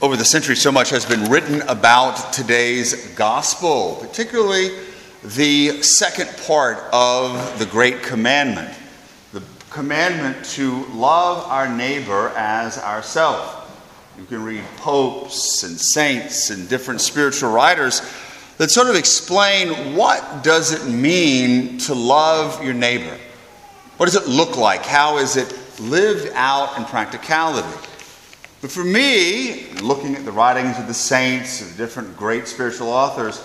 Over the centuries, so much has been written about today's gospel, particularly the second part of the Great Commandment the commandment to love our neighbor as ourselves. You can read popes and saints and different spiritual writers that sort of explain what does it mean to love your neighbor? What does it look like? How is it lived out in practicality? But for me, looking at the writings of the saints, of different great spiritual authors,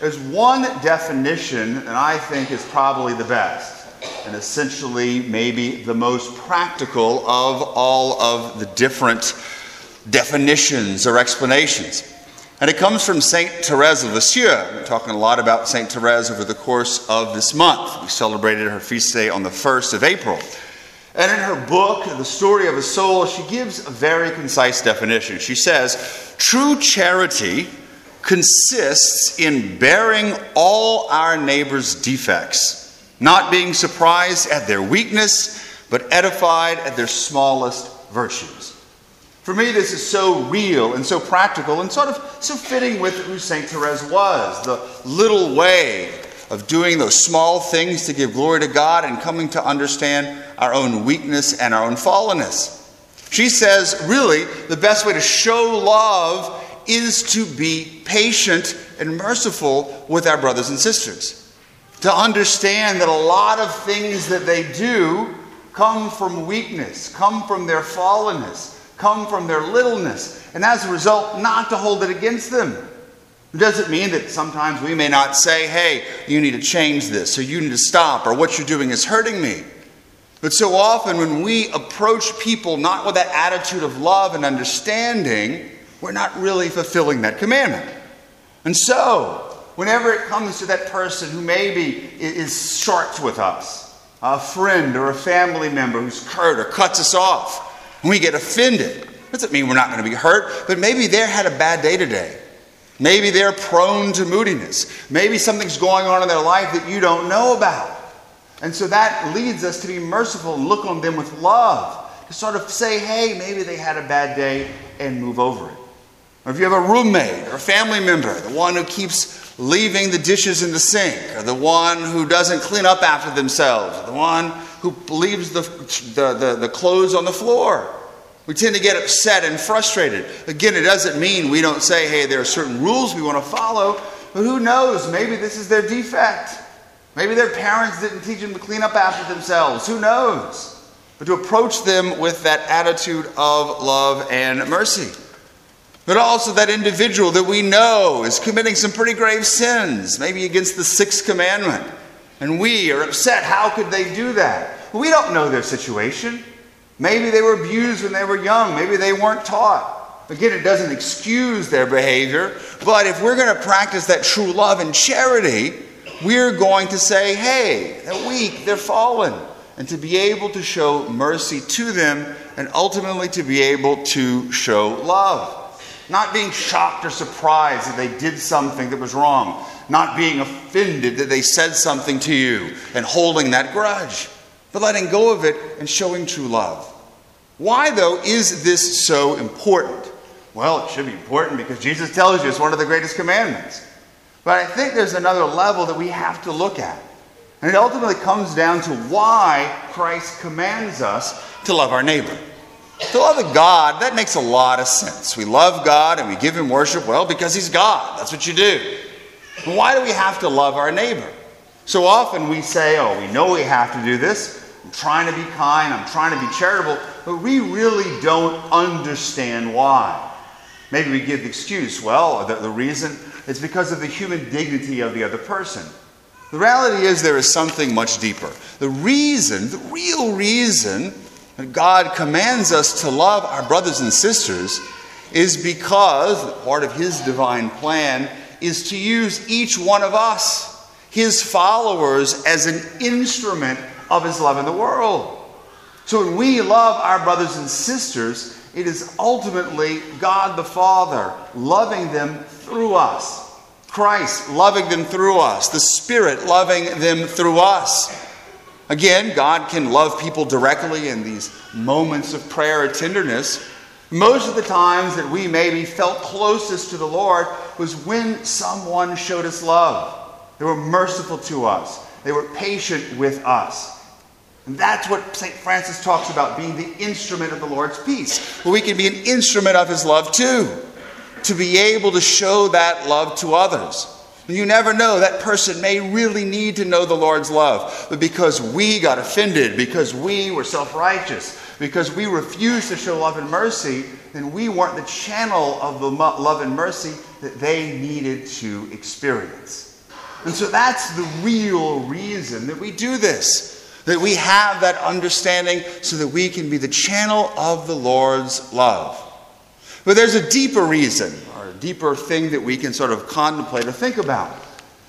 there's one definition that I think is probably the best, and essentially maybe the most practical of all of the different definitions or explanations. And it comes from Saint Therese of Lisieux. We're talking a lot about Saint Therese over the course of this month. We celebrated her feast day on the 1st of April. And in her book, The Story of a Soul, she gives a very concise definition. She says, True charity consists in bearing all our neighbor's defects, not being surprised at their weakness, but edified at their smallest virtues. For me, this is so real and so practical and sort of so fitting with who St. Therese was the little way of doing those small things to give glory to God and coming to understand our own weakness and our own fallenness. She says, really, the best way to show love is to be patient and merciful with our brothers and sisters. To understand that a lot of things that they do come from weakness, come from their fallenness, come from their littleness, and as a result, not to hold it against them. It doesn't mean that sometimes we may not say, hey, you need to change this, or you need to stop, or what you're doing is hurting me. But so often, when we approach people not with that attitude of love and understanding, we're not really fulfilling that commandment. And so, whenever it comes to that person who maybe is short with us, a friend or a family member who's hurt or cuts us off, and we get offended, doesn't mean we're not going to be hurt, but maybe they had a bad day today. Maybe they're prone to moodiness. Maybe something's going on in their life that you don't know about. And so that leads us to be merciful and look on them with love. To sort of say, hey, maybe they had a bad day and move over it. Or if you have a roommate or a family member, the one who keeps leaving the dishes in the sink, or the one who doesn't clean up after themselves, the one who leaves the, the, the, the clothes on the floor. We tend to get upset and frustrated. Again, it doesn't mean we don't say, hey, there are certain rules we want to follow, but who knows? Maybe this is their defect. Maybe their parents didn't teach them to clean up after themselves. Who knows? But to approach them with that attitude of love and mercy. But also that individual that we know is committing some pretty grave sins, maybe against the sixth commandment. And we are upset. How could they do that? We don't know their situation. Maybe they were abused when they were young. Maybe they weren't taught. Again, it doesn't excuse their behavior. But if we're going to practice that true love and charity, we're going to say, hey, they're weak, they're fallen. And to be able to show mercy to them and ultimately to be able to show love. Not being shocked or surprised that they did something that was wrong. Not being offended that they said something to you and holding that grudge. But letting go of it and showing true love. Why, though, is this so important? Well, it should be important because Jesus tells you it's one of the greatest commandments. But I think there's another level that we have to look at. And it ultimately comes down to why Christ commands us to love our neighbor. To love a God, that makes a lot of sense. We love God and we give Him worship, well, because He's God. That's what you do. But why do we have to love our neighbor? So often we say, oh, we know we have to do this. I'm trying to be kind, I'm trying to be charitable, but we really don't understand why. Maybe we give the excuse, well, the, the reason is because of the human dignity of the other person. The reality is there is something much deeper. The reason, the real reason that God commands us to love our brothers and sisters is because part of His divine plan is to use each one of us, His followers, as an instrument of His love in the world. So when we love our brothers and sisters, it is ultimately God the Father loving them through us. Christ loving them through us, the Spirit loving them through us. Again, God can love people directly in these moments of prayer or tenderness, Most of the times that we maybe felt closest to the Lord was when someone showed us love. They were merciful to us, they were patient with us. And that's what St. Francis talks about being the instrument of the Lord's peace, where we can be an instrument of his love too, to be able to show that love to others. You never know, that person may really need to know the Lord's love, but because we got offended, because we were self righteous, because we refused to show love and mercy, then we weren't the channel of the love and mercy that they needed to experience. And so that's the real reason that we do this. That we have that understanding so that we can be the channel of the Lord's love. But there's a deeper reason, or a deeper thing that we can sort of contemplate or think about.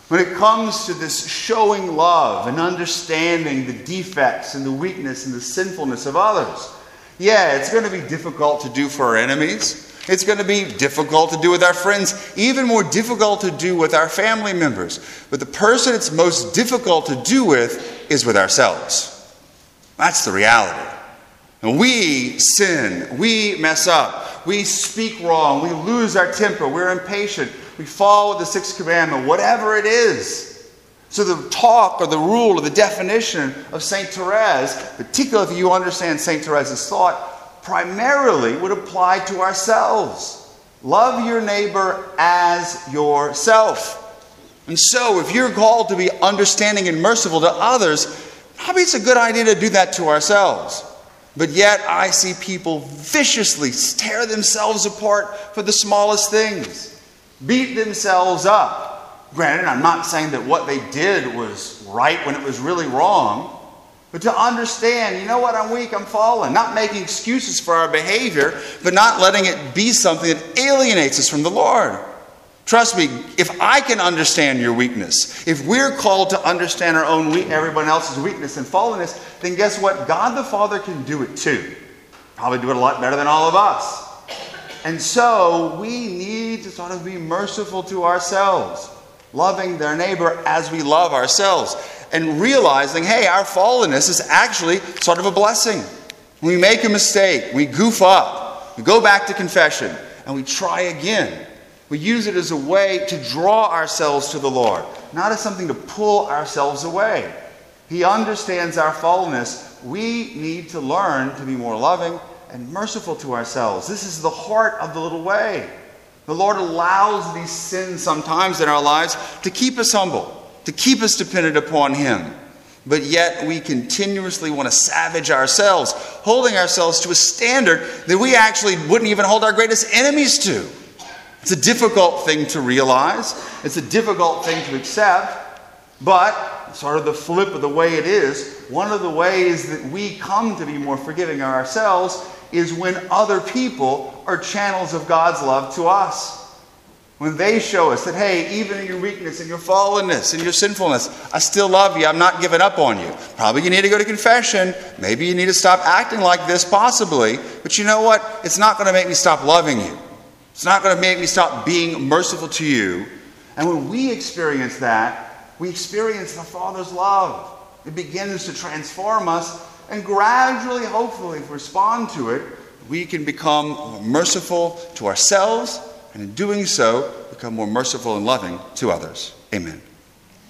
When it comes to this showing love and understanding the defects and the weakness and the sinfulness of others, yeah, it's going to be difficult to do for our enemies. It's going to be difficult to do with our friends, even more difficult to do with our family members. But the person it's most difficult to do with is with ourselves. That's the reality. We sin, we mess up, we speak wrong, we lose our temper, we're impatient, we fall with the sixth commandment, whatever it is. So, the talk or the rule or the definition of St. Therese, particularly if you understand St. Therese's thought, primarily would apply to ourselves. Love your neighbor as yourself. And so, if you're called to be understanding and merciful to others, probably it's a good idea to do that to ourselves. But yet, I see people viciously tear themselves apart for the smallest things, beat themselves up. Granted, I'm not saying that what they did was right when it was really wrong, but to understand, you know what, I'm weak, I'm fallen. Not making excuses for our behavior, but not letting it be something that alienates us from the Lord. Trust me, if I can understand your weakness, if we're called to understand our own weak, everyone else's weakness and fallenness, then guess what? God the Father can do it too. Probably do it a lot better than all of us. And so we need to sort of be merciful to ourselves, loving their neighbor as we love ourselves, and realizing, hey, our fallenness is actually sort of a blessing. we make a mistake, we goof up, we go back to confession, and we try again we use it as a way to draw ourselves to the Lord, not as something to pull ourselves away. He understands our fallenness. We need to learn to be more loving and merciful to ourselves. This is the heart of the little way. The Lord allows these sins sometimes in our lives to keep us humble, to keep us dependent upon Him. But yet we continuously want to savage ourselves, holding ourselves to a standard that we actually wouldn't even hold our greatest enemies to. It's a difficult thing to realize, it's a difficult thing to accept, but sort of the flip of the way it is, one of the ways that we come to be more forgiving of ourselves is when other people are channels of God's love to us. When they show us that, hey, even in your weakness and your fallenness and your sinfulness, I still love you. I'm not giving up on you. Probably you need to go to confession. Maybe you need to stop acting like this, possibly. But you know what? It's not going to make me stop loving you. It's not going to make me stop being merciful to you. And when we experience that, we experience the Father's love. It begins to transform us, and gradually, hopefully, if we respond to it, we can become merciful to ourselves, and in doing so, become more merciful and loving to others. Amen.